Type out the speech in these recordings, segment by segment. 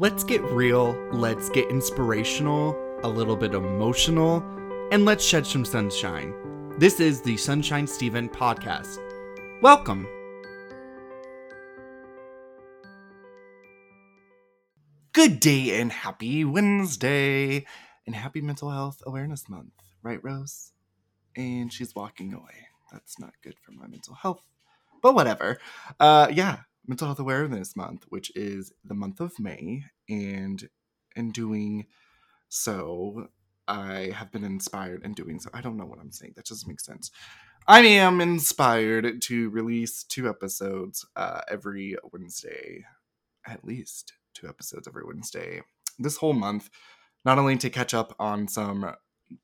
Let's get real, let's get inspirational, a little bit emotional, and let's shed some sunshine. This is the Sunshine Steven podcast. Welcome. Good day and happy Wednesday and happy Mental Health Awareness Month, right, Rose? And she's walking away. That's not good for my mental health, but whatever. Uh, yeah, Mental Health Awareness Month, which is the month of May, and in doing so, I have been inspired in doing so. I don't know what I'm saying. That doesn't make sense. I am inspired to release two episodes uh, every Wednesday, at least two episodes every Wednesday this whole month, not only to catch up on some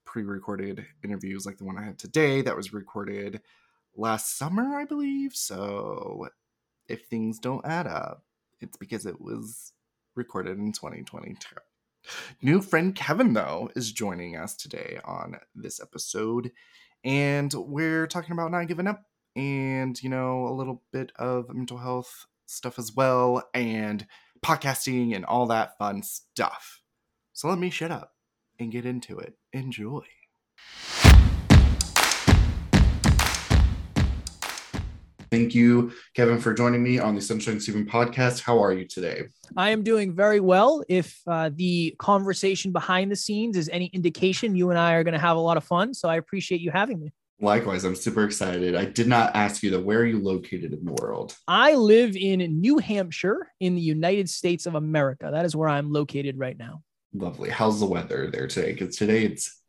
pre recorded interviews like the one I had today that was recorded last summer, I believe. So if things don't add up, it's because it was recorded in 2022. New friend Kevin, though, is joining us today on this episode, and we're talking about not giving up and, you know, a little bit of mental health stuff as well, and podcasting and all that fun stuff. So let me shut up and get into it. Enjoy. Thank you, Kevin, for joining me on the Sunshine Steven podcast. How are you today? I am doing very well. If uh, the conversation behind the scenes is any indication, you and I are going to have a lot of fun. So I appreciate you having me. Likewise, I'm super excited. I did not ask you that. Where are you located in the world? I live in New Hampshire in the United States of America. That is where I'm located right now. Lovely. How's the weather there today? Because today it's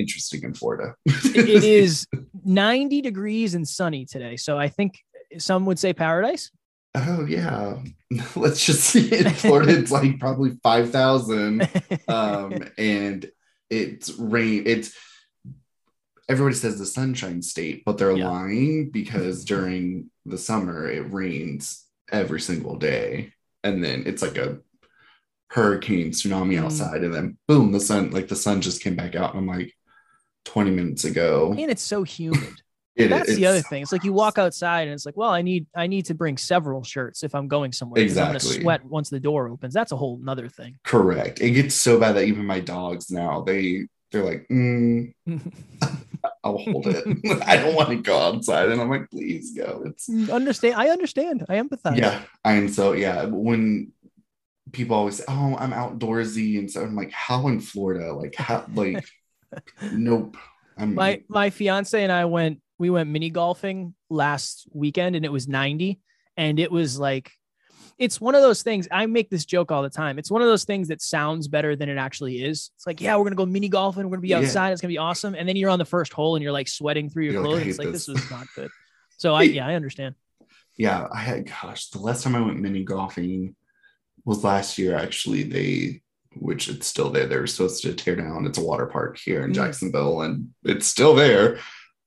interesting in Florida. it is 90 degrees and sunny today. So I think some would say paradise. Oh yeah. Let's just see in Florida it's like probably 5,000 um and it's rain it's everybody says the sunshine state, but they're yeah. lying because during the summer it rains every single day and then it's like a hurricane tsunami mm. outside and then boom the sun like the sun just came back out and I'm like 20 minutes ago. And it's so humid. it, That's the other thing. It's like you walk outside and it's like, well, I need I need to bring several shirts if I'm going somewhere. Exactly. I'm gonna sweat once the door opens. That's a whole nother thing. Correct. It gets so bad that even my dogs now they they're like, mm, I'll hold it. I don't want to go outside. And I'm like, please go. It's mm, understand. I understand. I empathize. Yeah. I am so yeah. When people always say, Oh, I'm outdoorsy. And so I'm like, how in Florida? Like how like nope. I'm, my my fiance and I went we went mini golfing last weekend and it was 90 and it was like it's one of those things I make this joke all the time. It's one of those things that sounds better than it actually is. It's like, yeah, we're gonna go mini golfing, we're gonna be outside, yeah. it's gonna be awesome. And then you're on the first hole and you're like sweating through your you're clothes. Like, it's like this. this was not good. So I yeah, I understand. Yeah, I had gosh, the last time I went mini golfing was last year actually. They which it's still there. They were supposed to tear down. It's a water park here in mm. Jacksonville, and it's still there.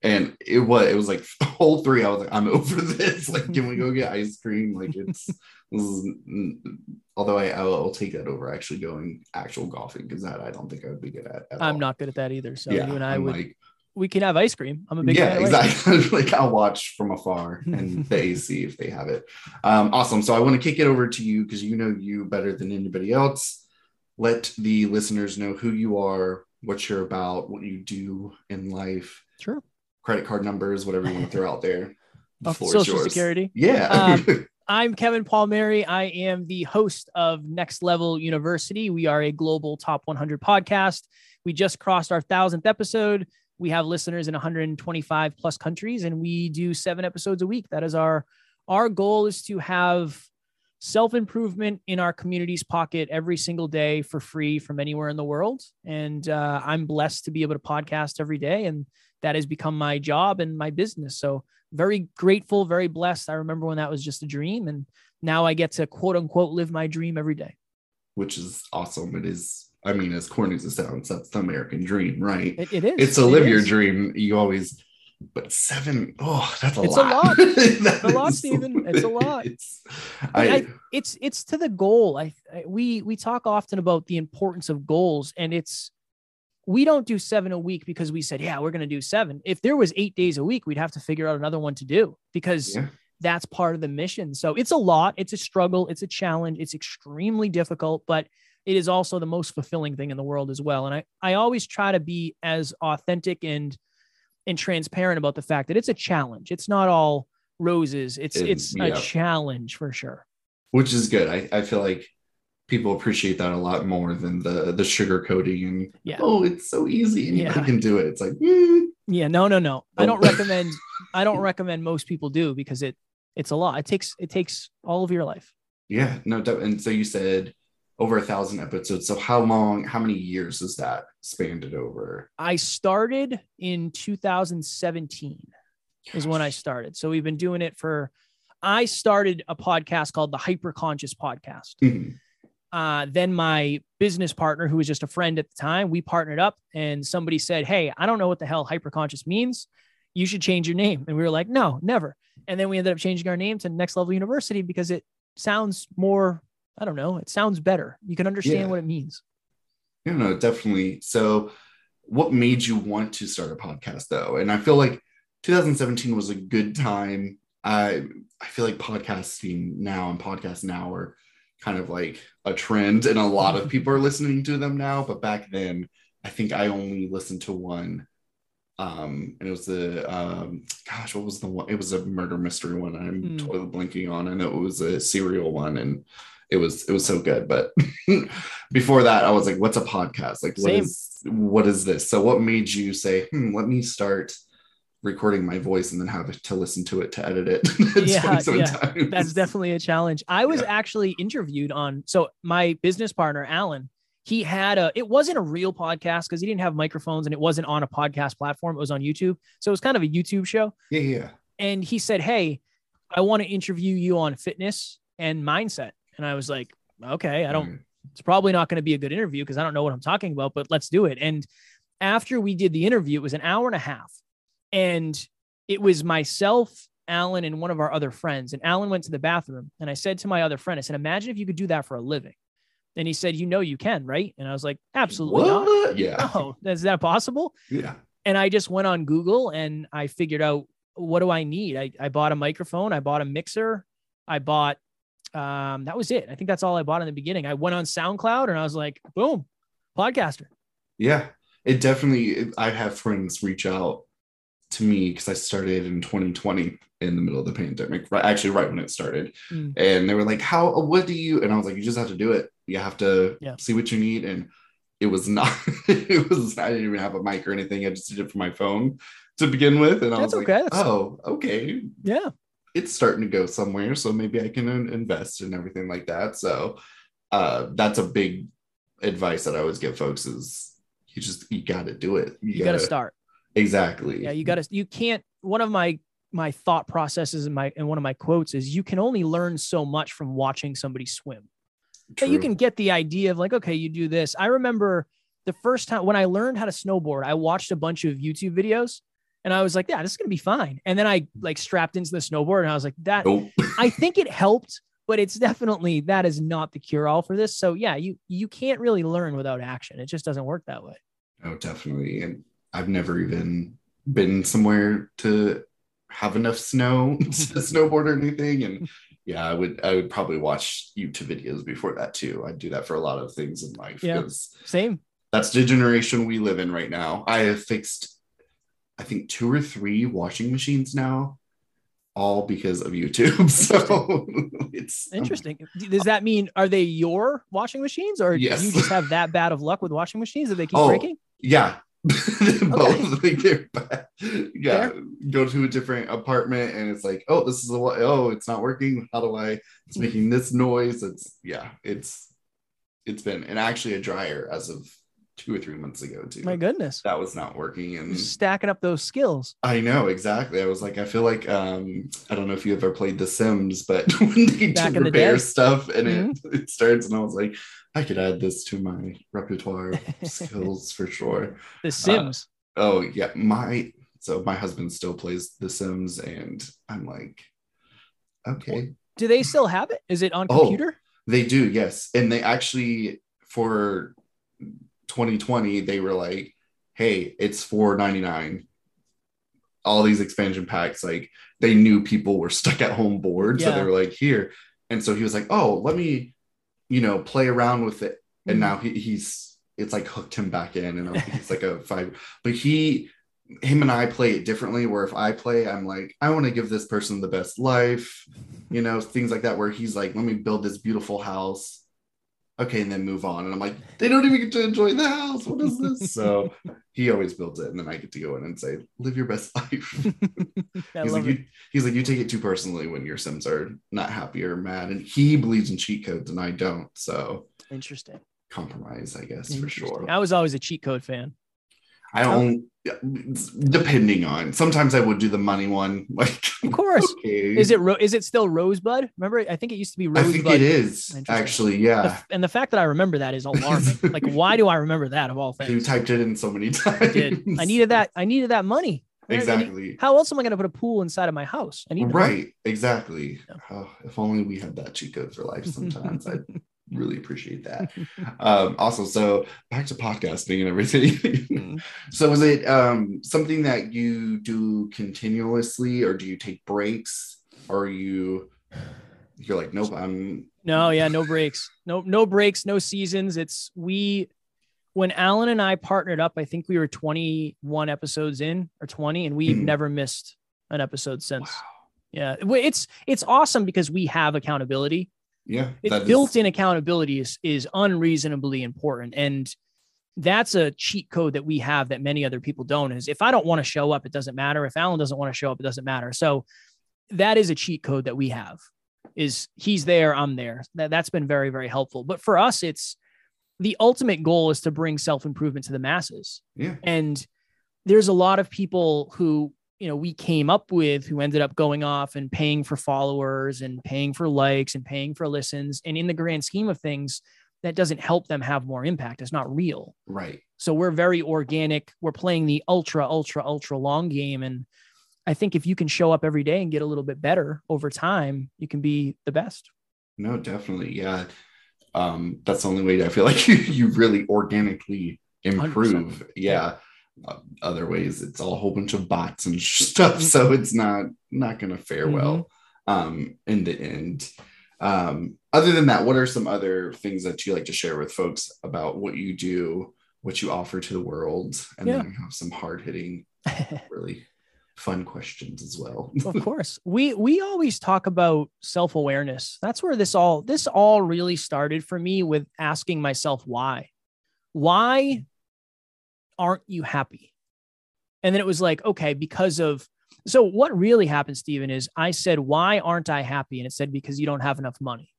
And it was it was like whole three. I was like, I'm over this. Like, can we go get ice cream? Like, it's although I I'll, I'll, take that over actually going actual golfing because that I don't think I would be good at. at I'm all. not good at that either. So yeah, you and I I'm would. Like, we can have ice cream. I'm a big yeah, exactly. like I'll watch from afar and the AC if they have it. Um, awesome. So I want to kick it over to you because you know you better than anybody else let the listeners know who you are, what you're about, what you do in life. Sure. Credit card numbers, whatever you want to throw out there. The Social Security. Yeah. Um, I'm Kevin Palmieri. I am the host of Next Level University. We are a global top 100 podcast. We just crossed our thousandth episode. We have listeners in 125 plus countries, and we do seven episodes a week. That is our our goal is to have self improvement in our community's pocket every single day for free from anywhere in the world. And uh, I'm blessed to be able to podcast every day. And that has become my job and my business. So, very grateful, very blessed. I remember when that was just a dream. And now I get to quote unquote live my dream every day. Which is awesome. It is, I mean, as corny as it sounds, that's the American dream, right? it, it is. It's to live your dream. You always, but seven, oh, that's a it's lot. A lot. it's a lot, Steven. It's a lot. It's, I, I, it's it's to the goal. I, I we we talk often about the importance of goals, and it's we don't do seven a week because we said, yeah, we're going to do seven. If there was eight days a week, we'd have to figure out another one to do because yeah. that's part of the mission. So it's a lot, it's a struggle, it's a challenge, it's extremely difficult, but it is also the most fulfilling thing in the world as well. And I, I always try to be as authentic and and transparent about the fact that it's a challenge. It's not all roses. It's And, it's yeah. a challenge for sure. which is good. I, I feel like people appreciate that a lot more than the the sugar coating and Yeah. oh it's so easy anybody Yeah. can do it. It's like mm, Yeah, no, no, no. I Oh. don't recommend I don't recommend most people do because it it's a lot. It takes it takes all of your life. yeah no doubt. And so you said over a thousand episodes. So how long? How many years is that spanned it over? I started in 2017 is when I started. So we've been doing it for I started a podcast called the Hyperconscious Podcast. Mhm. Uh, then my business partner, who was just a friend at the time, we partnered up and somebody said, Hey, I don't know what the hell hyperconscious means. You should change your name. And we were like, No, never. And then we ended up changing our name to Next Level University because it sounds more, I don't know, it sounds better. You can understand Yeah. what it means. You know, definitely. So, what made you want to start a podcast though? And I feel like 2017 was a good time. I I feel like podcasting now and podcasts now are kind of like a trend, and a lot of people are listening to them now. But back then, I think I only listened to one. Um, and it was the um, gosh, what was the one? It was a murder mystery one. I'm Hmm. totally blanking on, and it was a serial one, and it was it was so good. But before that, I was like, "What's a podcast? Like, what Same. is what is this?" So, what made you say, "Hmm, let me start recording my voice and then have to listen to it to edit it?" Yeah, yeah. That's definitely a challenge. I was Yeah. actually interviewed on so my business partner Alan, he had a it wasn't a real podcast because he didn't have microphones and it wasn't on a podcast platform. It was on YouTube. So it was kind of a YouTube show. yeah, yeah. And he said, Hey, I want to interview you on fitness and mindset. And I was like, Okay, I don't mm. it's probably not going to be a good interview because I don't know what I'm talking about, but let's do it. And after we did the interview, it was an hour and a half. And it was myself, Alan, and one of our other friends. And Alan went to the bathroom. And I said to my other friend, I said, Imagine if you could do that for a living. And he said, You know, you can, right? And I was like, Absolutely not. What? Yeah, No, oh, is that possible? yeah. And I just went on Google and I figured out what do I need? I, I bought a microphone, I bought a mixer, I bought um that was it. I think that's all I bought in the beginning. I went on SoundCloud and I was like, boom, podcaster. Yeah, it definitely. I have friends reach out to me because I started in 2020 in the middle of the pandemic, right? Actually, right when it started, Mm. and they were like, "How? What do you?" And I was like, "You just have to do it. You have to Yeah. see what you need." And it was not. it was. I didn't even have a mic or anything. I just did it from my phone to begin with, and I That's was okay. like, That's- "Oh, okay." Yeah. It's starting to go somewhere so maybe i can invest and everything like that so uh that's a big advice that i always give folks is you just you got to do it You, got to start. exactly Yeah, you got to you can't one of my my thought processes and my and one of my quotes is you can only learn so much from watching somebody swim. that you can get the idea of like, okay, you do this. I remember the first time when I learned how to snowboard, I watched a bunch of YouTube videos and I was like, yeah, this is going to be fine. And then I like strapped into the snowboard and I was like, that, Nope. I think it helped, but it's definitely, that is not the cure all for this. So yeah, you, you can't really learn without action. It just doesn't work that way. oh definitely and i've never even been somewhere to have enough snow to snowboard or anything and yeah i would i would probably watch youtube videos before that too i'd do that for a lot of things in life Yeah. Same. that's the generation we live in right now. I have fixed, I think, two or three washing machines now, all because of YouTube. So it's um, Interesting. Does that mean, are they your washing machines or Yes. do you just have that bad of luck with washing machines that they keep Oh, breaking? yeah. Both like they're bad. Yeah, Fair. go to a different apartment and it's like, oh, this is a? Oh, it's not working. How do I? It's hmm. making this noise. It's yeah, it's it's been and actually a dryer as of two or three months ago too. My goodness. That was not working and stacking up those skills. I know exactly. I was like, I feel like um, I don't know if you ever played The Sims, but when they Back do the repair day. stuff and it, it starts, and I was like, I could add this to my repertoire of skills for sure. The Sims. Oh yeah, my so my husband still plays The Sims, and I'm like, okay, Do they still have it? Is it on Oh. computer? they do, yes, and they actually for 2020 they were like, hey, it's 4.99 all these expansion packs, like they knew people were stuck at home bored. So they were like, here. And so he was like, oh, let me, you know, play around with it. And Mhm. now he, he's, it's like hooked him back in. And he's like a five, but he, him and I play it differently. Where if I play, I'm like, I want to give this person the best life, you know, things like that. Where he's like, let me build this beautiful house. Okay, and then move on. And I'm like, they don't even get to enjoy the house. What is this? So he always builds it, and then I get to go in and say, live your best life. He's like, it. you, he's like, you take it too personally when your Sims are not happy or mad, and he believes in cheat codes, and I don't. So Interesting. compromise, I guess for sure. I was always a cheat code fan. I don't, depending on. Sometimes I would do the money one, like Of course. okay. Is it ro- is it still Rosebud? Remember, I think it used to be I Rosebud. think it is actually. Yeah, and the fact that I remember that is alarming. like, why do I remember that of all things? you typed it in so many times. I did. I needed that. I needed that money. I need- exactly. how else am I going to put a pool inside of my house? I need the money. Right, exactly. Yeah. Oh, if only we had that code for life sometimes. I'd really appreciate that. Um, also, so back to podcasting and everything. Mm. so is it um something that you do continuously or do you take breaks? Or are you you're like, nope, I'm No, yeah, no breaks. No, no breaks, no seasons. It's we when Alan and I partnered up, I think we were 21 episodes in or 20, and we've Mhm. never missed an episode since. wow. Yeah. It's it's awesome because we have accountability. Yeah. It's built-in accountability is is unreasonably important. And that's a cheat code that we have that many other people don't is if I don't want to show up, it doesn't matter. If Alan doesn't want to show up, it doesn't matter. So that is a cheat code that we have is he's there, I'm there. That, that's been very, very helpful. But for us, it's the ultimate goal is to bring self-improvement to the masses. Yeah. And there's a lot of people who, you know, we came up with who ended up going off and paying for followers and paying for likes and paying for listens. And in the grand scheme of things, that doesn't help them have more impact. It's not real. Right. So we're very organic. We're playing the ultra, ultra, ultra long game. And I think if you can show up every day and get a little bit better over time, you can be the best. No, definitely. Yeah. Um, that's the only way I feel like you, you really organically improve. Yeah. Other ways, it's all a whole bunch of bots and stuff. So it's not not gonna fare well um in the end. Um, other than that, what are some other things that you like to share with folks about what you do, what you offer to the world? And Yeah. then we have some hard hitting, really fun questions as well. of course we we always talk about self-awareness that's where this all this all really started for me with asking myself why why aren't you happy and then it was like okay because of so what really happened steven is i said why aren't i happy and it said because you don't have enough money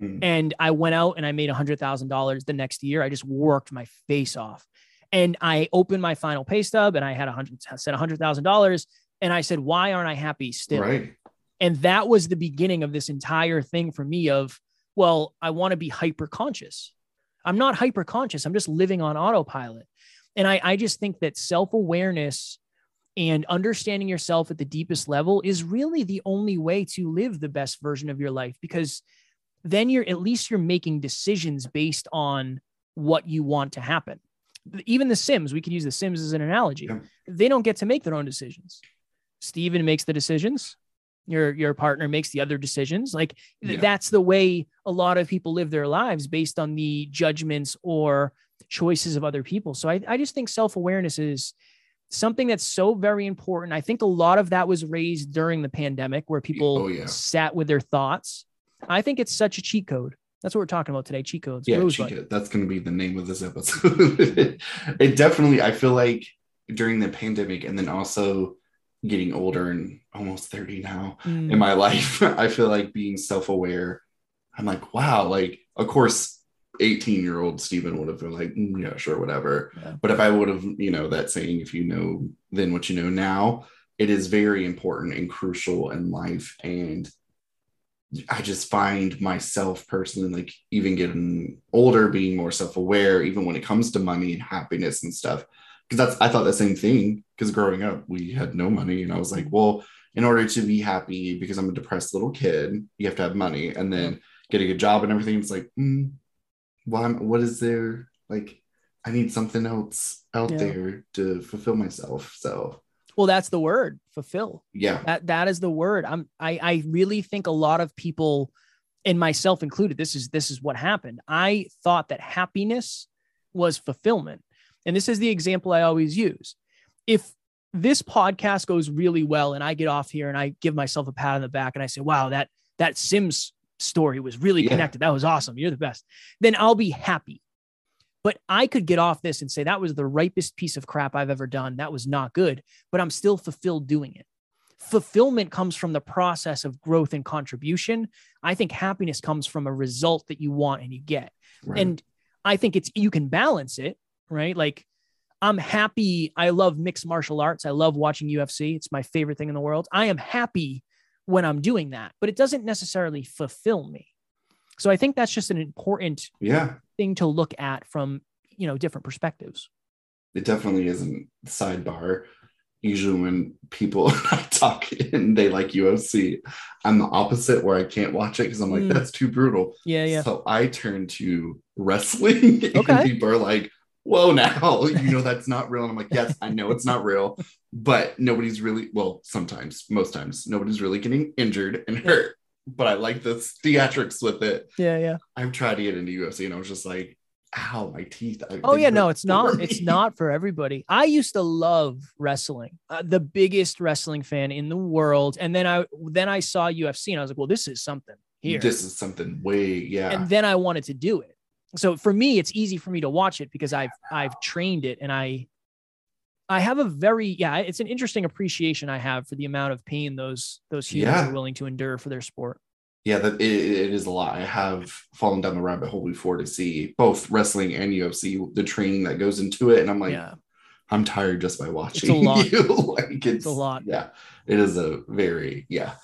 Mm. and i went out and i made $100000 the next year i just worked my face off and I opened my final pay stub and I had a hundred said a hundred thousand dollars. And I said, why aren't I happy still? Right. And that was the beginning of this entire thing for me of, well, I want to be hyper conscious. I'm not hyper conscious. I'm just living on autopilot. And I, I just think that self-awareness and understanding yourself at the deepest level is really the only way to live the best version of your life because then you're at least you're making decisions based on what you want to happen even the Sims, we could use the Sims as an analogy. Yeah. They don't get to make their own decisions. Steven makes the decisions. Your your partner makes the other decisions. Like Yeah. that's the way a lot of people live their lives based on the judgments or choices of other people. So I, I just think self-awareness is something that's so very important. I think a lot of that was raised during the pandemic where people Oh, yeah. sat with their thoughts. I think it's such a cheat code. That's what we're talking about today. Cheat codes. Yeah, Rosebud. Chica, that's going to be the name of this episode. it definitely, I feel like during the pandemic and then also getting older and almost 30 now Mm. in my life, I feel like being self aware. I'm like, wow, like, of course, 18 year old Steven would have been like, "Mm, yeah, sure, whatever. Yeah. But if I would have, you know, that saying, if you know then what you know now, it is very important and crucial in life. And I just find myself personally, like even getting older, being more self-aware, even when it comes to money and happiness and stuff. Because that's I thought the same thing. Because growing up, we had no money, and I was like, well, in order to be happy, because I'm a depressed little kid, you have to have money, and then get a good job and everything. It's like, mm, why? What is there? Like, I need something else out Yeah. there to fulfill myself. So Well, that's the word, fulfill. Yeah. That that is the word. I'm I I really think a lot of people and myself included this is this is what happened. I thought that happiness was fulfillment. And this is the example I always use. If this podcast goes really well and I get off here and I give myself a pat on the back and I say, "Wow, that that Sims story was really Yeah. connected. That was awesome. You're the best." Then I'll be happy. But I could get off this and say that was the ripest piece of crap I've ever done. That was not good, but I'm still fulfilled doing it. Fulfillment comes from the process of growth and contribution. I think happiness comes from a result that you want and you get. Right. And I think it's you can balance it, right? Like I'm happy. I love mixed martial arts. I love watching UFC. It's my favorite thing in the world. I am happy when I'm doing that, but it doesn't necessarily fulfill me. So I think that's just an important yeah. thing to look at from, you know, different perspectives. it definitely isn't sidebar. Usually, when people talk and they like UFC, I'm the opposite where I can't watch it because I'm like, Mm. that's too brutal. Yeah, yeah. So I turn to wrestling, and Okay. people are like, "Whoa, now you know that's not real." And I'm like, "Yes, I know it's not real, but nobody's really well. Sometimes, most times, nobody's really getting injured and hurt. But I like the theatrics with it. Yeah, yeah. I've tried to get into UFC, and I was just like, "Ow, my teeth!" I- Oh yeah, no, it's not. me." It's not for everybody. I used to love wrestling, uh, the biggest wrestling fan in the world, and then I then I saw UFC, and I was like, well, this is something here. This is something way, yeah. and then I wanted to do it. So for me, it's easy for me to watch it because I've I've trained it and I I have a very yeah, it's an interesting appreciation I have for the amount of pain those those humans Yeah. are willing to endure for their sport. yeah, that it, it is a lot. I have fallen down the rabbit hole before to see both wrestling and UFC, the training that goes into it, and I'm like, yeah, I'm tired just by watching it's a lot. you. like it's, a lot. Yeah, it is a very yeah.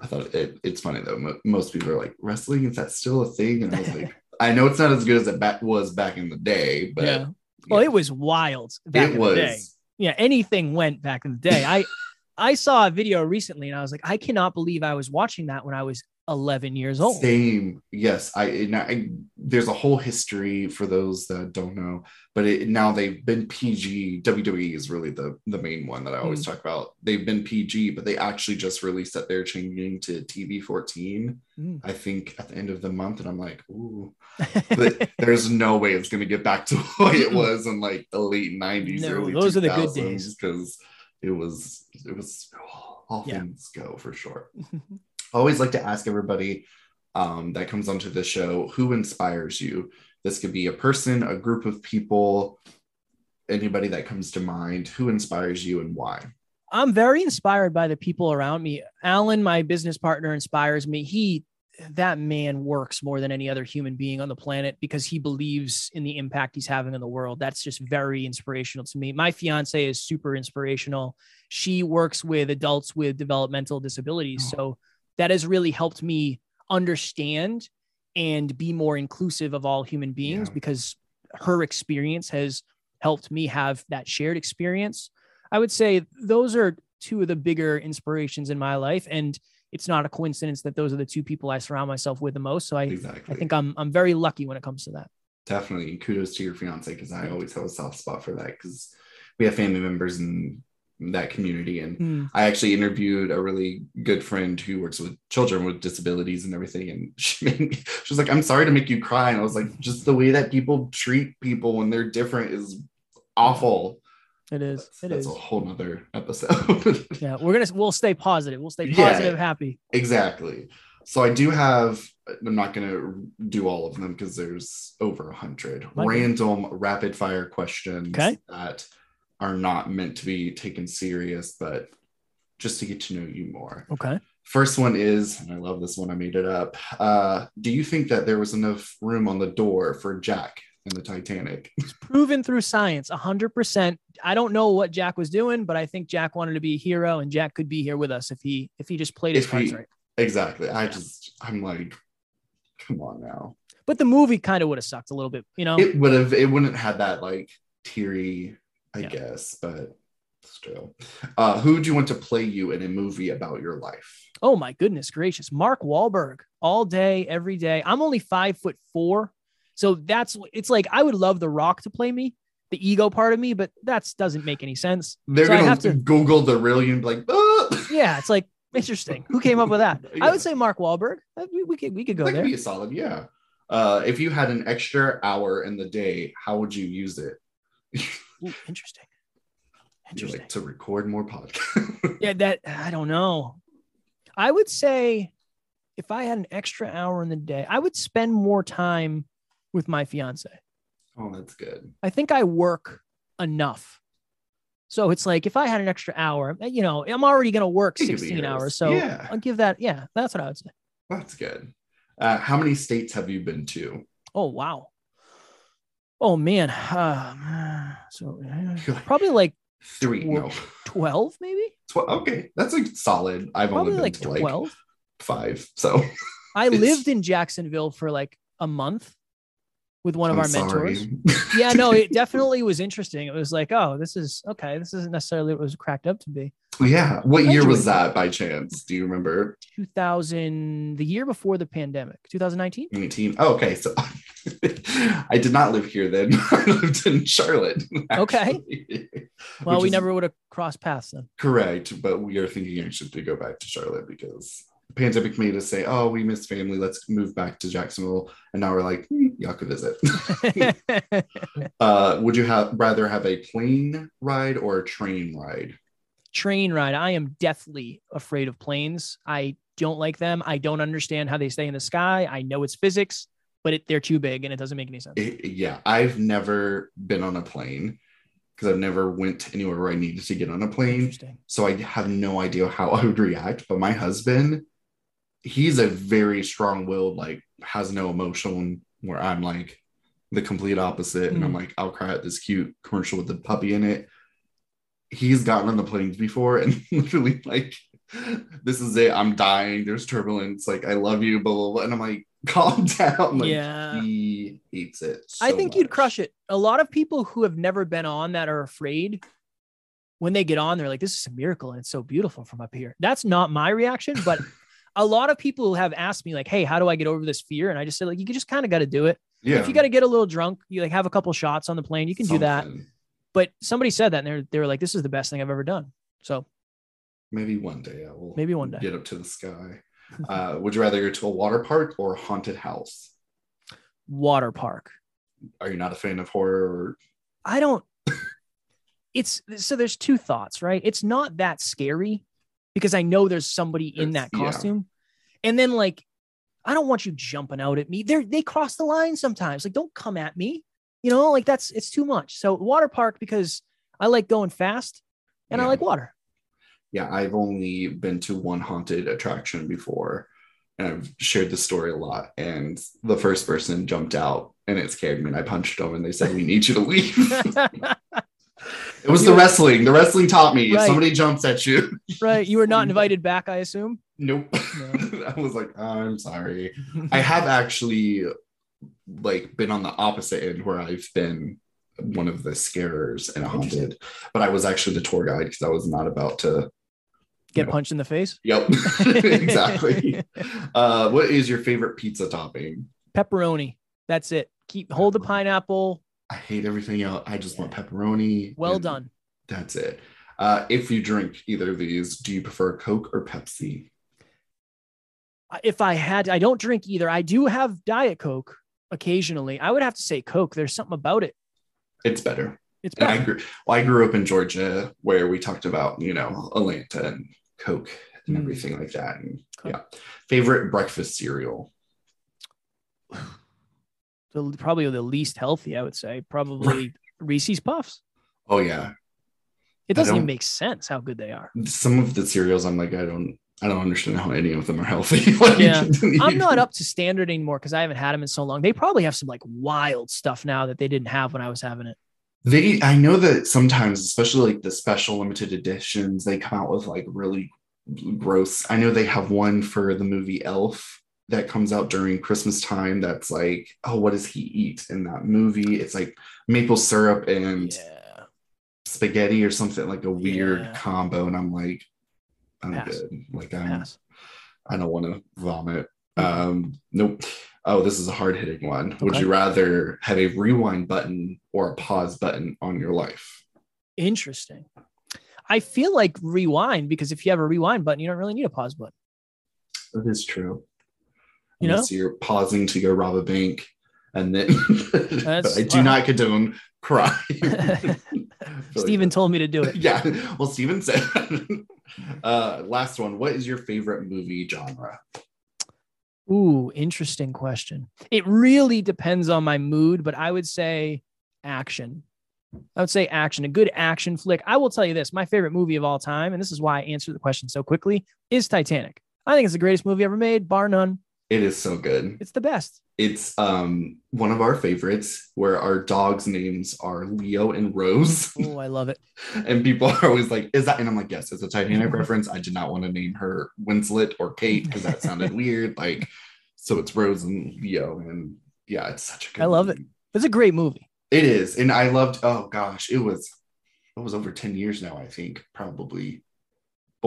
I thought it, it's funny though. Most people are like, wrestling is that still a thing? And I was like, I know it's not as good as it back, was back in the day, but yeah. Well, it was wild back it in was. the day. Yeah, anything went back in the day. I I saw a video recently and I was like, I cannot believe I was watching that when I was 11 years old. Same. Yes. I, I there's a whole history for those that don't know, but it, now they've been PG. WWE is really the the main one that I always Hmm. talk about. They've been PG, but they actually just released that they're changing to TV 14. Mm. I think at the end of the month, and I'm like, ooh, but there's no way it's gonna get back to what it was in like the late 90s, No, early those are the good days. because it was it was all Yeah. things go for sure. I always like to ask everybody um, that comes onto the show who inspires you. This could be a person, a group of people, anybody that comes to mind. Who inspires you and why? I'm very inspired by the people around me. Alan, my business partner, inspires me. He, that man works more than any other human being on the planet because he believes in the impact he's having on the world. That's just very inspirational to me. My fiance is super inspirational. She works with adults with developmental disabilities. Oh. So that has really helped me understand and be more inclusive of all human beings Yeah. because her experience has helped me have that shared experience. I would say those are two of the bigger inspirations in my life. And it's not a coincidence that those are the two people I surround myself with the most. So I, Exactly. I think I'm I'm very lucky when it comes to that. definitely kudos to your fiance because I always have a soft spot for that because we have family members in that community and Hmm. I actually interviewed a really good friend who works with children with disabilities and everything. And she made me, she was like, I'm sorry to make you cry. And I was like, just the way that people treat people when they're different is awful. It is. That's, It that's is. a whole nother episode. Yeah, we're gonna we'll stay positive. We'll stay Yeah. positive, happy. exactly. So I do have, I'm not to do all of them because there's over a hundred random rapid fire questions Okay. that are not meant to be taken serious, but just to get to know you more. Okay. First one is, and I love this one, I made it up. Uh, do you think that there was enough room on the door for Jack in the Titanic? It's proven through science, hundred percent. I don't know what Jack was doing, but I think Jack wanted to be a hero, and Jack could be here with us if he if he just played his cards right. exactly. I just, I'm like, come on now. But the movie kind of would have sucked a little bit, you know. It would have, it wouldn't have had that like teary, I Yeah. guess, but still. Uh, who would you want to play you in a movie about your life? Oh my goodness gracious. Mark Wahlberg all day, every day. I'm only five foot four. So that's it's like I would love The Rock to play me the ego part of me, but that doesn't make any sense. They're So gonna have to- Google the real be like, ah! Yeah, it's like interesting. Who came up with that? I would say Mark Wahlberg. Uh, We, we could we could go that could there. be a solid, yeah. Uh, if you had an extra hour in the day, how would you use it? Ooh, interesting. You Interesting. like to record more podcasts. Yeah, that I don't know. I would say if I had an extra hour in the day, I would spend more time with my fiance. oh, that's good. I think I work enough. So it's like if I had an extra hour, eh, you know, I'm already going to work You could be 16 hours. So Yeah. I'll give that. Yeah, that's what I would say. That's good. Uh, how many states have you been to? Oh, wow. Oh, man. Uh, so eh, probably like Three. No. 12, maybe? Tw- okay, that's like solid. I've Probably only been like to like 12. five. So I lived in Jacksonville for like a month with one of I'm our mentors. yeah, no, it definitely was interesting. It was like, oh, this is okay. This isn't necessarily what it was cracked up to be. yeah. What year was that by chance? Do you remember? 2000, the year before the pandemic, 2019. 19. Oh, okay. So I did not live here then. I lived in Charlotte. Okay. Well, we never would have crossed paths then. correct, but we are thinking actually to go back to Charlotte because pandemic made us say, "Oh, we miss family. Let's move back to Jacksonville." And now we're like, hmm, "Y'all could visit." uh, would you have rather have a plane ride or a train ride? Train ride. I am deathly afraid of planes. I don't like them. I don't understand how they stay in the sky. I know it's physics, but it, they're too big and it doesn't make any sense. It- yeah, I've never been on a plane because I've never went anywhere where I needed to get on a plane. So I have no idea how I would react. But my husband, he's a very strong-willed, like has no emotion. Where I'm like the complete opposite, and I'm hmm. like, I'll cry at this cute commercial with the puppy in it. He's gotten on the planes before, and literally like, this is it. I'm dying. There's turbulence. Like, I love you, blah blah blah. And I'm like, calm down. Like, Yeah. he hates it. I so think you'd crush it. A lot of people who have never been on that are afraid. When they get on, they're like, "This is a miracle and it's so beautiful from up here." That's not my reaction, but a lot of people have asked me, like, "Hey, how do I get over this fear?" And I just said, like, you just kind of got to do it. Yeah. If you got to get a little drunk, you like have a couple shots on the plane, you can do that. But somebody said that, and they're they were like, "This is the best thing I've ever done." So Maybe one day I will. Maybe one day. get up to the sky. Uh, would you rather go to a water park or a haunted house? water park. Are you not a fan of horror? Or... I don't. It's so there's two thoughts, right? It's not that scary because I know there's somebody in that It's- yeah. costume, and then like I don't want you jumping out at me. They they cross the line sometimes. Like don't come at me. You know, like that's it's too much. So water park because I like going fast and I like water. Yeah, I've only been to one haunted attraction before, and I've shared the story a lot. And the first person jumped out, and it scared me. And I punched them, and they said, "We need you to leave." it was the You- wrestling. The wrestling taught me. If Right. somebody jumps at you, right. You were not invited back, I assume. nope. No. I was like, I'm sorry. I have actually like been on the opposite end where I've been one of the scarers and haunted, but I was actually the tour guide because I was not about to. Get No. punched in the face. Yep, exactly. Uh, what is your favorite pizza topping? Pepperoni. That's it. Keep hold the pineapple. I hate everything else. I just want pepperoni. Well done. That's it. Uh, if you drink either of these, do you prefer Coke or Pepsi? if I had, I don't drink either. I do have Diet Coke occasionally. I would have to say Coke. There's something about it. It's better. It's And I grew, well, I grew up in Georgia where we talked about, you know, Atlanta and Coke and Mm. everything like that. And yeah. Favorite breakfast cereal. The- probably the least healthy, I would say. Probably Reese's Puffs. Oh yeah. It doesn't even make sense how good they are. Some of the cereals I'm like, I don't I don't understand how any of them are healthy. Like, Yeah. I'm not up to standard anymore because I haven't had them in so long. They probably have some like wild stuff now that they didn't have when I was having it. They I know that sometimes, especially like the special limited editions, they come out with like really gross. I know they have one for the movie Elf that comes out during Christmas time that's like, oh, what does he eat in that movie? It's like maple syrup and Yeah. spaghetti or something like a weird Yeah. combo. And I'm like, I'm Pass. good. Like I'm Pass. I don't want to vomit. Mhm. Um, nope. Oh, this is a hard hitting one. Would you rather have a rewind button or a pause button on your life? Interesting. I feel like rewind because if you have a rewind button, you don't really need a pause button. That is true. You know? Unless you're pausing to go rob a bank and then I do wow. not condone crime. Feel like Steven told me to do it. Yeah. Well, Steven said uh last one. What is your favorite movie genre? Ooh, interesting question. It really depends on my mood, but I would say action. I would say action, a good action flick. I will tell you this my favorite movie of all time, and this is why I answered the question so quickly, is Titanic. I think it's the greatest movie ever made, bar none. It is so good. It's the best. It's um one of our favorites where our dogs' names are Leo and Rose. Oh, I love it. And people are always like, is that? And I'm like, yes, it's a Titanic reference. I did not want to name her Winslet or Kate because that sounded weird. Like, so it's Rose and Leo. And yeah, it's such a good I love it. It's a great movie. It is. And I loved, oh gosh, it was it was over 10 years now, I think, probably.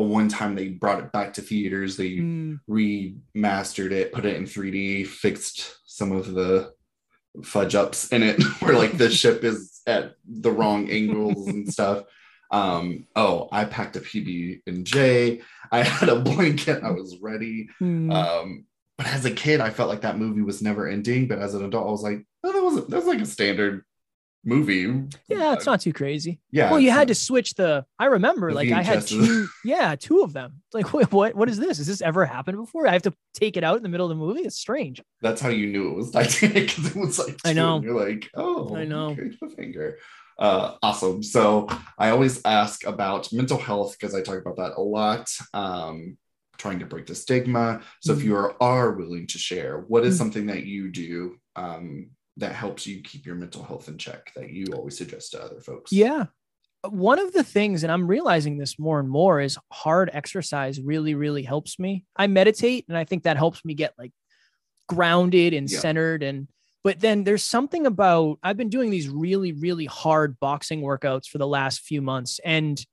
But one time they brought it back to theaters, they Mm, remastered it, put it in 3D, fixed some of the fudge ups in it where like the ship is at the wrong angles and stuff. Um, oh, I packed a PB and J. I had a blanket. I was ready. mm. Um, but as a kid, I felt like that movie was never ending. But as an adult, I was like, oh, that was that was like a standard movie. yeah, it's not too crazy. Yeah. well, you had to switch the. I remember, The like, I had two. Yeah, two of them. Like, wait, what? What is this? Has this ever happened before? I have to take it out in the middle of the movie. It's strange. That's how you knew it was Titanic because it was like I know. You're like, oh, I know. Cliffhanger. Uh, awesome. So I always ask about mental health because I talk about that a lot. Um, trying to break the stigma. So if Mhm. you are, are willing to share, what is Mhm. something that you do um, that helps you keep your mental health in check that you always suggest to other folks? Yeah. One of the things, and I'm realizing this more and more, is hard exercise really, really helps me. I meditate, and I think that helps me get like grounded and Yeah. centered. And but then there's something about I've been doing these really, really hard boxing workouts for the last few months, and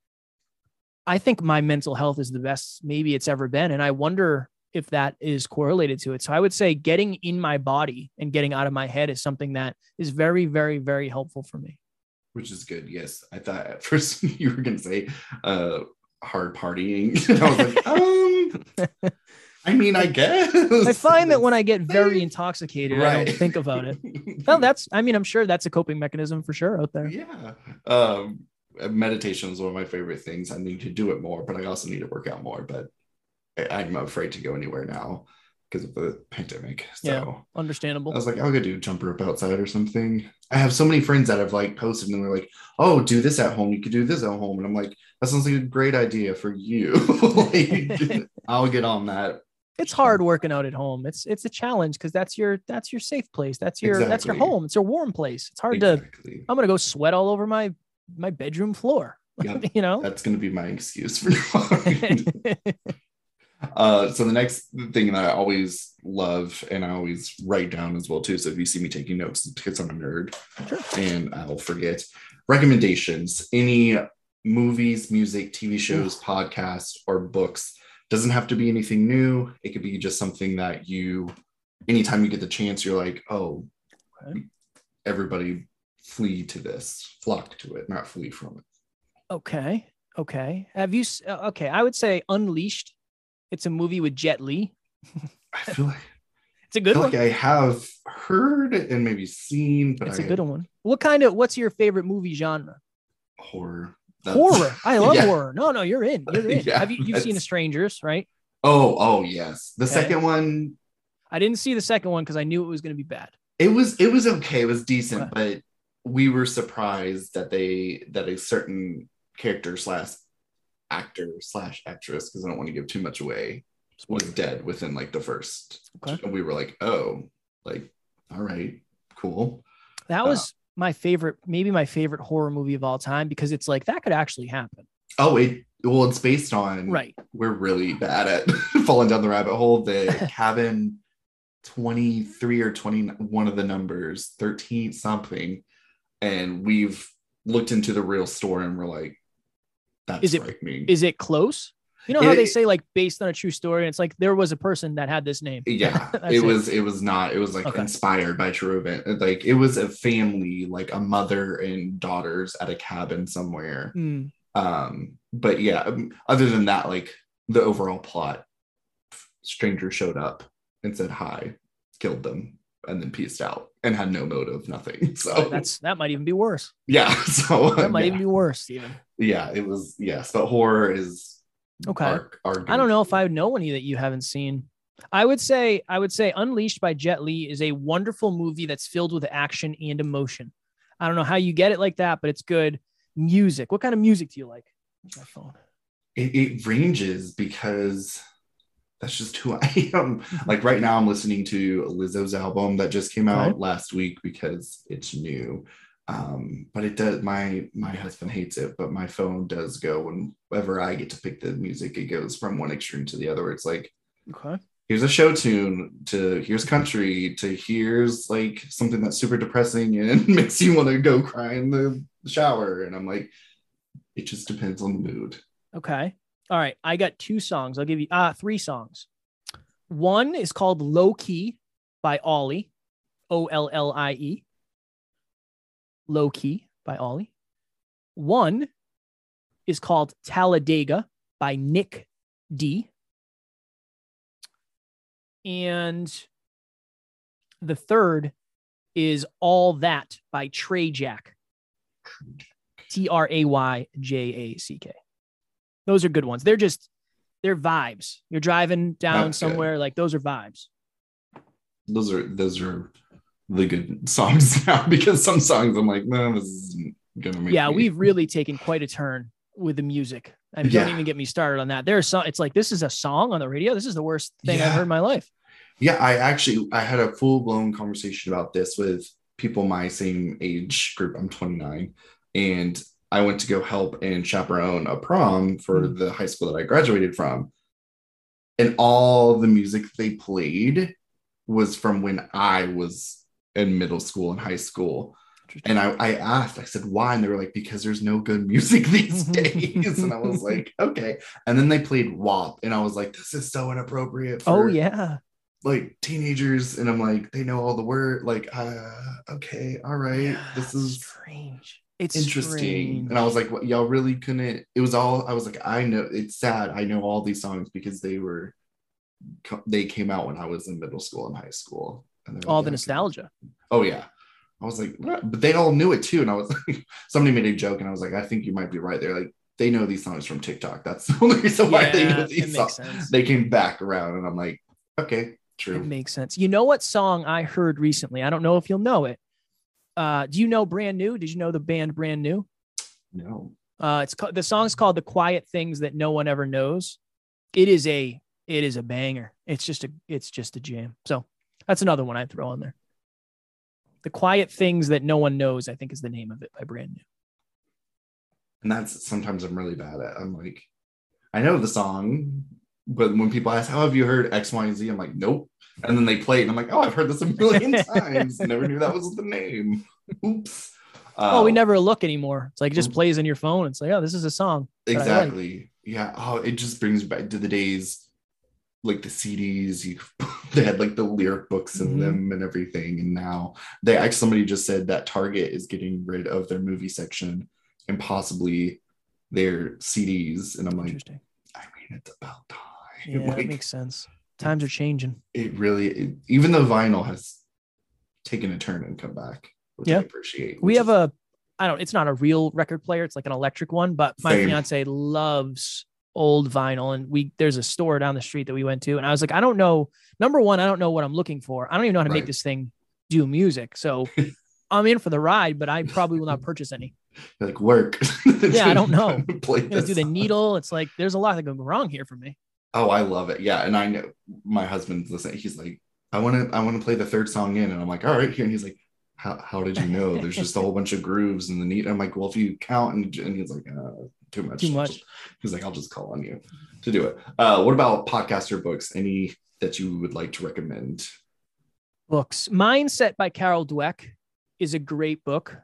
I think my mental health is the best maybe it's ever been. And I wonder if that is correlated to it. So I would say getting in my body and getting out of my head is something that is very, very, very helpful for me. which is good. Yes, I thought at first you were gonna say uh, hard partying. I was like, um, I mean, I guess. I find that when I get very Right. intoxicated, I don't think about it. Well, that's, I mean, I'm sure that's a coping mechanism for sure out there. yeah. Um, meditation is one of my favorite things. I need to do it more, but I also need to work out more. But I'm afraid to go anywhere now because of the pandemic. So Yeah. Understandable. I was like, I'll go do a jump rope outside or something. I have so many friends that have like posted and they're like, oh, do this at home. You could do this at home. And I'm like, that sounds like a great idea for you. like, I'll get on that. It's hard working out at home. It's it's a challenge because that's your that's your safe place. That's your that's your home. It's a warm place. It's hard to. I'm gonna go sweat all over my my bedroom floor. Yep. you know. That's going to be my excuse for. Uh, so the next thing that I always love and I always write down as well too. So if you see me taking notes, it's because I'm a nerd Sure. and I'll forget. Recommendations: any movies, music, TV shows, podcasts, or books. Doesn't have to be anything new. It could be just something that you, anytime you get the chance, you're like, oh, Okay. everybody flee to this, flock to it, not flee from it. okay. Okay. Have you? uh, Okay. I would say Unleashed. It's a movie with Jet Li. I feel like It's a good feel one. like I have heard and maybe seen, but It's I a good one. What kind of? What's your favorite movie genre? horror. That's- horror. I love Yeah. horror. No, no, you're in. You're in. Yeah, Have you? You've seen The Strangers, right? Oh, oh yes. The Okay. second one, I didn't see the second one because I knew it was going to be bad. it was it was okay. It was decent, Okay. but we were surprised that they that a certain character slash actor slash actress, because I don't want to give too much away, was dead within like the first. Okay. And we were like, oh, like, all right, cool. That Uh, was my favorite, maybe my favorite horror movie of all time because it's like that could actually happen. Oh, it well, it's based on Right. we're really bad at falling down the rabbit hole. The cabin 23 or 20, one of the numbers, 13 something. And we've looked into the real story and we're like, that's Is it- frightening. Is it close? You know how they say like based on a true story, and it's like there was a person that had this name. Yeah, it was it was not. It was like Okay. inspired by true event. Like it was a family, like a mother and daughters at a cabin somewhere. Hmm. Um, but yeah, um, other than that, like the overall plot, stranger showed up and said hi, killed them, and then pieced out and had no motive, nothing. So That's that might even be worse. yeah. So That might yeah. even be worse, Steven. yeah, it was yes, but horror is Okay. Our, our I don't know if I would know any that you haven't seen. I would say I would say Unleashed by Jet Li is a wonderful movie that's filled with action and emotion. I don't know how you get it like that, but it's good. Music. What kind of music do you like? My phone? it, it ranges because that's just who I am. Like right now, I'm listening to Lizzo's album that just came out Okay. last week because it's new. Um, but it does. My my husband hates it, but my phone does go whenever I get to pick the music. It goes from one extreme to the other. It's like Okay. here's a show tune to here's country to here's like something that's super depressing and makes you want to go cry in the shower. And I'm like, it just depends on the mood. Okay. All right. I got two songs. I'll give you uh three songs. One is called Low Key by Ollie. O L L I E. Low Key by Ollie. One is called Talladega by Nick D. And the third is All That by Tray Jack. T R A Y J A C K. Those are good ones. They're just they're vibes. You're driving down That's good. somewhere, like those are vibes. those are those are the good songs now because some songs I'm like, no, this isn't gonna make. Yeah, me- we've really taken quite a turn with the music. I mean, don't even get me started on that. There's some. It's like this is a song on the radio. This is the worst thing I've heard in my life. Yeah, I actually I had a full blown conversation about this with people my same age group. I'm 29, and I went to go help and chaperone a prom for Mm. the high school that I graduated from, and all the music they played was from when I was in middle school and high school. And I, I asked, I said, why? And they were like, because there's no good music these days. and I was like, okay. And then they played WAP. And I was like, this is so inappropriate oh yeah, like teenagers. And I'm like, they know all the word. Like, uh, okay, all right. Yeah, This is strange. It's interesting. strange. And I was like, what, y'all really couldn't. It was all, I was like, I know it's sad. I know all these songs because they were, they came out when I was in middle school and high school. And all like, the "Okay." nostalgia. Oh yeah. I was like, what? but they all knew it too. And I was like, somebody made a joke, and I was like, I think you might be right. They're like, they know these songs from TikTok. That's the only reason why they know these songs. sense. They came back around, and I'm like, okay, It true. makes sense. You know what song I heard recently? I don't know if you'll know it. Uh, do you know Brand New? Did you know the band Brand New? No, Uh, it's called the song's called "The Quiet Things That No One Ever Knows." It is a it is a banger. It's just a it's just a jam. So that's another one I throw on there. "The Quiet Things That No One Knows," I think is the name of it by Brand New. and that's sometimes I'm really bad at. I'm like, I know the song, but when people ask, "How have you heard X, Y, and Z?" I'm like, nope. And then they play it, and I'm like, oh, I've heard this a million times. Never knew that was the name. Oops. oh, we Um, never look anymore. It's like it just Mm. plays in your phone. It's like, oh, this is a song. I like. exactly yeah oh it just brings back to the days like the cds you they had like the lyric books in Mhm. them and everything and now they actually somebody just said that target is getting rid of their movie section and possibly their cds and i'm like Interesting. i mean it's about time Yeah, like that makes sense. Times are changing. it really it- even the vinyl has taken a turn and come back which Yeah. i appreciate We have a I don't it's not a real record player, it's like an electric one, but my Same. fiance loves old vinyl and we there's a store down the street that we went to and I was like, I don't know. Number one, I don't know what I'm looking for. I don't even know how to make this thing do music. So I'm in for the ride, but I probably will not purchase any. like work Yeah, I don't know. play do the needle. It's like there's a lot that can go wrong here for me. Oh, I love it. Yeah, and I know my husband's listening. He's like, I want to, I want to play the third song in, and I'm like, all right, here. And he's like, how, how did you know? There's just a whole bunch of grooves and the neat. I'm like, well, if you count, and, and he's like, uh, too much, Too much. He's like, I'll just call on you to do it. Uh, what about podcaster books? Any that you would like to recommend? Books. Mindset by Carol Dweck is a great book.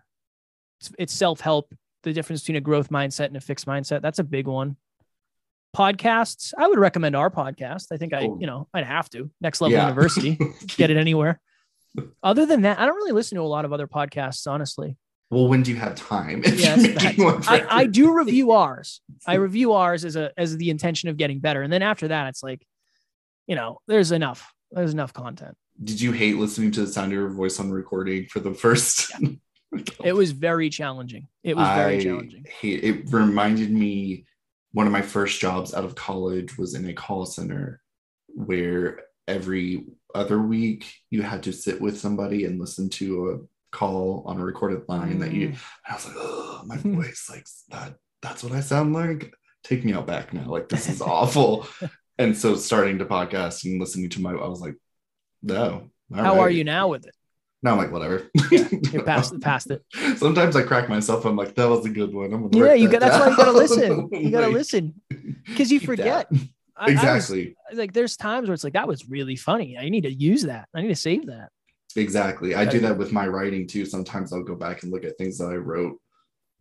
It's, it's self help, the difference between a growth mindset and a fixed mindset. That's a big one. Podcasts, I would recommend our podcast. I think I, you know, I'd have to. Next Level Yeah. University, get it anywhere. Other than that, I don't really listen to a lot of other podcasts, honestly. well, when do you have time? Yes, you're making one for I, I do review ours. I review ours as a as the intention of getting better, and then after that, it's like, you know, there's enough. There's enough content. Did you hate listening to the sound of your voice on recording for the first? It was very challenging. It was very challenging. Hate, it reminded me one of my first jobs out of college was in a call center where every other week you had to sit with somebody and listen to a call on a recorded line that you Mm. I was like, oh, my voice, like that, that's what I sound like. Take me out back now. Like, this is awful. and so starting to podcast and listening to my, I was like, no. How are you now with it? Now I'm like, whatever. You're past past it. Sometimes I crack myself. I'm like, that was a good one. I'm gonna Yeah, you that got. That's why you gotta listen. You gotta Like, listen because you forget. that. I- I was- exactly. like there's times where it's like that was really funny. I need to use that. I need to save that. Exactly. I do that with my writing too. Sometimes I'll go back and look at things that I wrote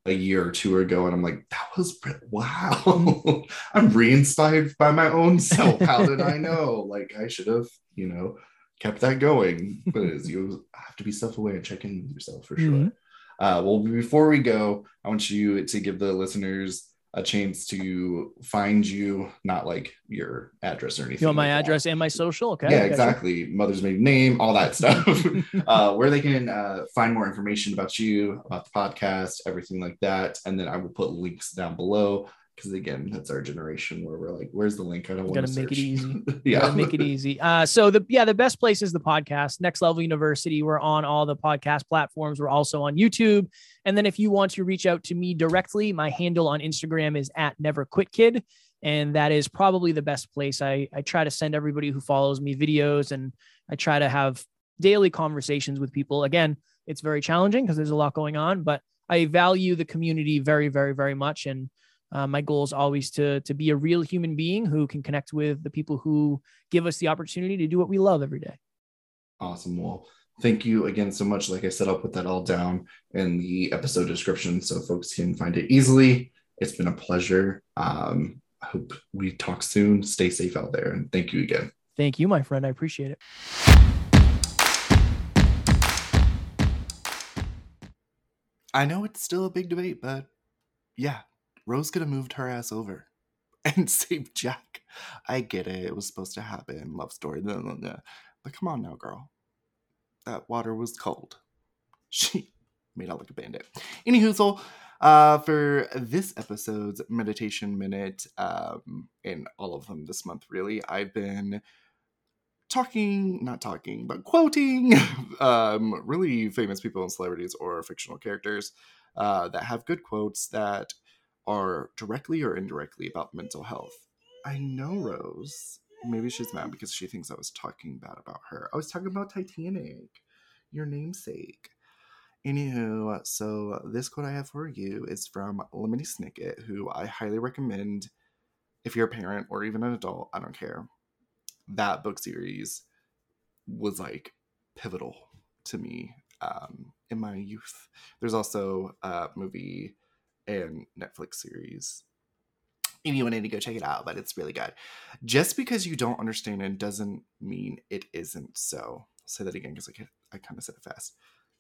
a year or two ago, and I'm like, that was wow. I'm re-inspired by my own self. How did I know? Like I should have, you know, kept that going. But you have to be self-aware and check in with yourself for sure. Mhm. Uh, well, before we go, I want you to give the listeners a chance to find you, not like your address or anything. You want my like that. address and my social? Okay. yeah, got you. exactly. Mother's maiden name, all that stuff. uh, where they can uh, find more information about you, about the podcast, everything like that. And then I will put links down below because again, that's our generation where we're like, "Where's the link? I don't want to make it easy. yeah, Gotta make it easy. Uh, so the yeah, the best place is the podcast. Next Level University. We're on all the podcast platforms. We're also on YouTube. And then if you want to reach out to me directly, my handle on Instagram is at Never Quit Kid, and that is probably the best place. I I try to send everybody who follows me videos, and I try to have daily conversations with people. Again, it's very challenging because there's a lot going on, but I value the community very, very, very much, and uh, my goal is always to to be a real human being who can connect with the people who give us the opportunity to do what we love every day. Awesome. Well, thank you again so much. Like I said, I'll put that all down in the episode description so folks can find it easily. It's been a pleasure. Um, I hope we talk soon. Stay safe out there, and thank you again. Thank you, my friend. I appreciate it. I know it's still a big debate, but yeah, Rose could have moved her ass over and saved Jack. I get it. It was supposed to happen. Love story. Blah, blah, blah. But come on now, girl. That water was cold. She made out like a bandit. Anywho, uh, for this episode's meditation minute, um, and all of them this month, really, I've been talking, not talking, but quoting um, really famous people and celebrities or fictional characters uh, that have good quotes that are directly or indirectly about mental health. I know Rose. Maybe she's mad because she thinks I was talking bad about her. I was talking about Titanic, your namesake. Anywho, so this quote I have for you is from Lemony Snicket, who I highly recommend if you're a parent or even an adult, I don't care. That book series was like pivotal to me um, in my youth. There's also a movie and Netflix series. Anyone need to go check it out, but it's really good. Just because you don't understand it doesn't mean it isn't so. I'll say that again because I, I kind of said it fast.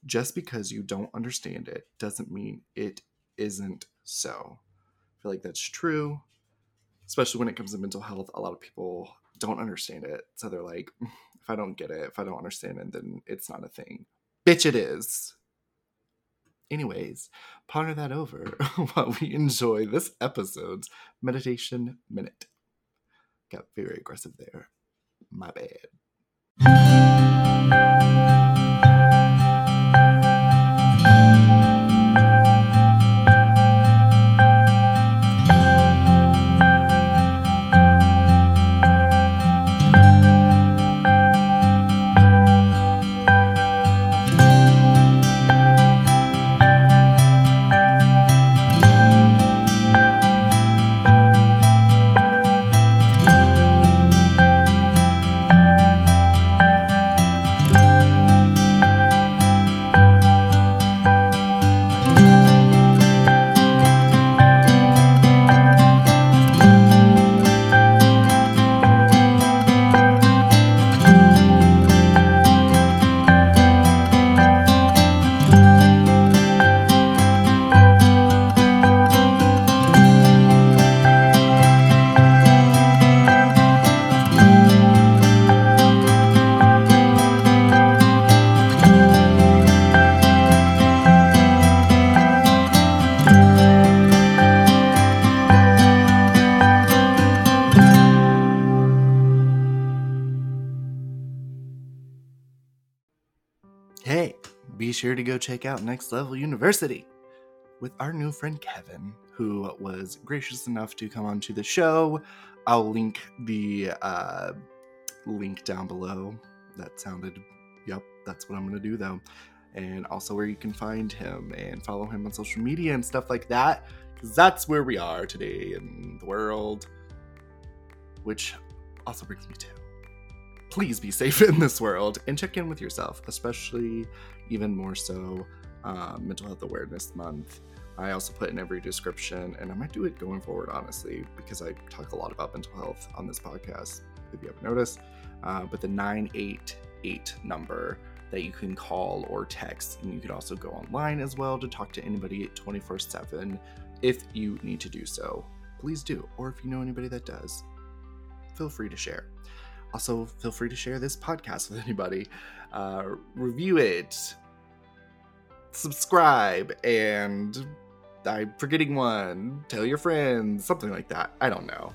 Just because you don't understand it doesn't mean it isn't so. I feel like that's true, especially when it comes to mental health. A lot of people don't understand it. So they're like, mm, if I don't get it, if I don't understand it, then it's not a thing. Bitch, it is. Anyways, ponder that over while we enjoy this episode's meditation minute. Got very aggressive there. My bad. Sure to go check out Next Level University with our new friend Kevin, who was gracious enough to come onto the show. I'll link the uh, link down below. That sounded, yep, that's what I'm going to do though. And also where you can find him and follow him on social media and stuff like that. Because that's where we are today in the world. Which also brings me to please be safe in this world and check in with yourself, especially even more so uh, Mental Health Awareness Month. I also put in every description, and I might do it going forward, honestly, because I talk a lot about mental health on this podcast, if you haven't noticed. Uh, but the 988 number that you can call or text, and you could also go online as well to talk to anybody 24 7 if you need to do so. Please do. Or if you know anybody that does, feel free to share. Also, feel free to share this podcast with anybody. Uh, review it, subscribe, and I'm forgetting one. Tell your friends, something like that. I don't know.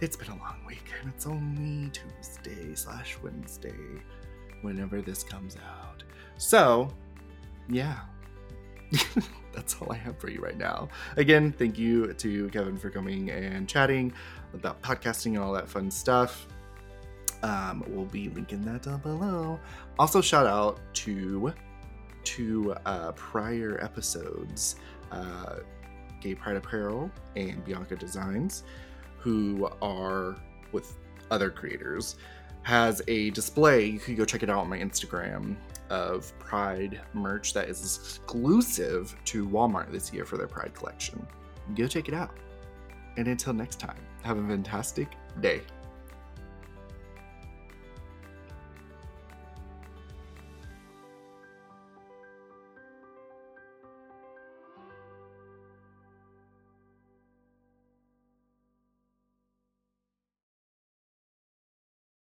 It's been a long week, and it's only Tuesday slash Wednesday whenever this comes out. So, yeah. That's all I have for you right now. Again, thank you to Kevin for coming and chatting about podcasting and all that fun stuff. Um, we'll be linking that down below. Also, shout out to two uh, prior episodes uh, Gay Pride Apparel and Bianca Designs, who are with other creators, has a display. You can go check it out on my Instagram of Pride merch that is exclusive to Walmart this year for their Pride collection. Go check it out. And until next time, have a fantastic day.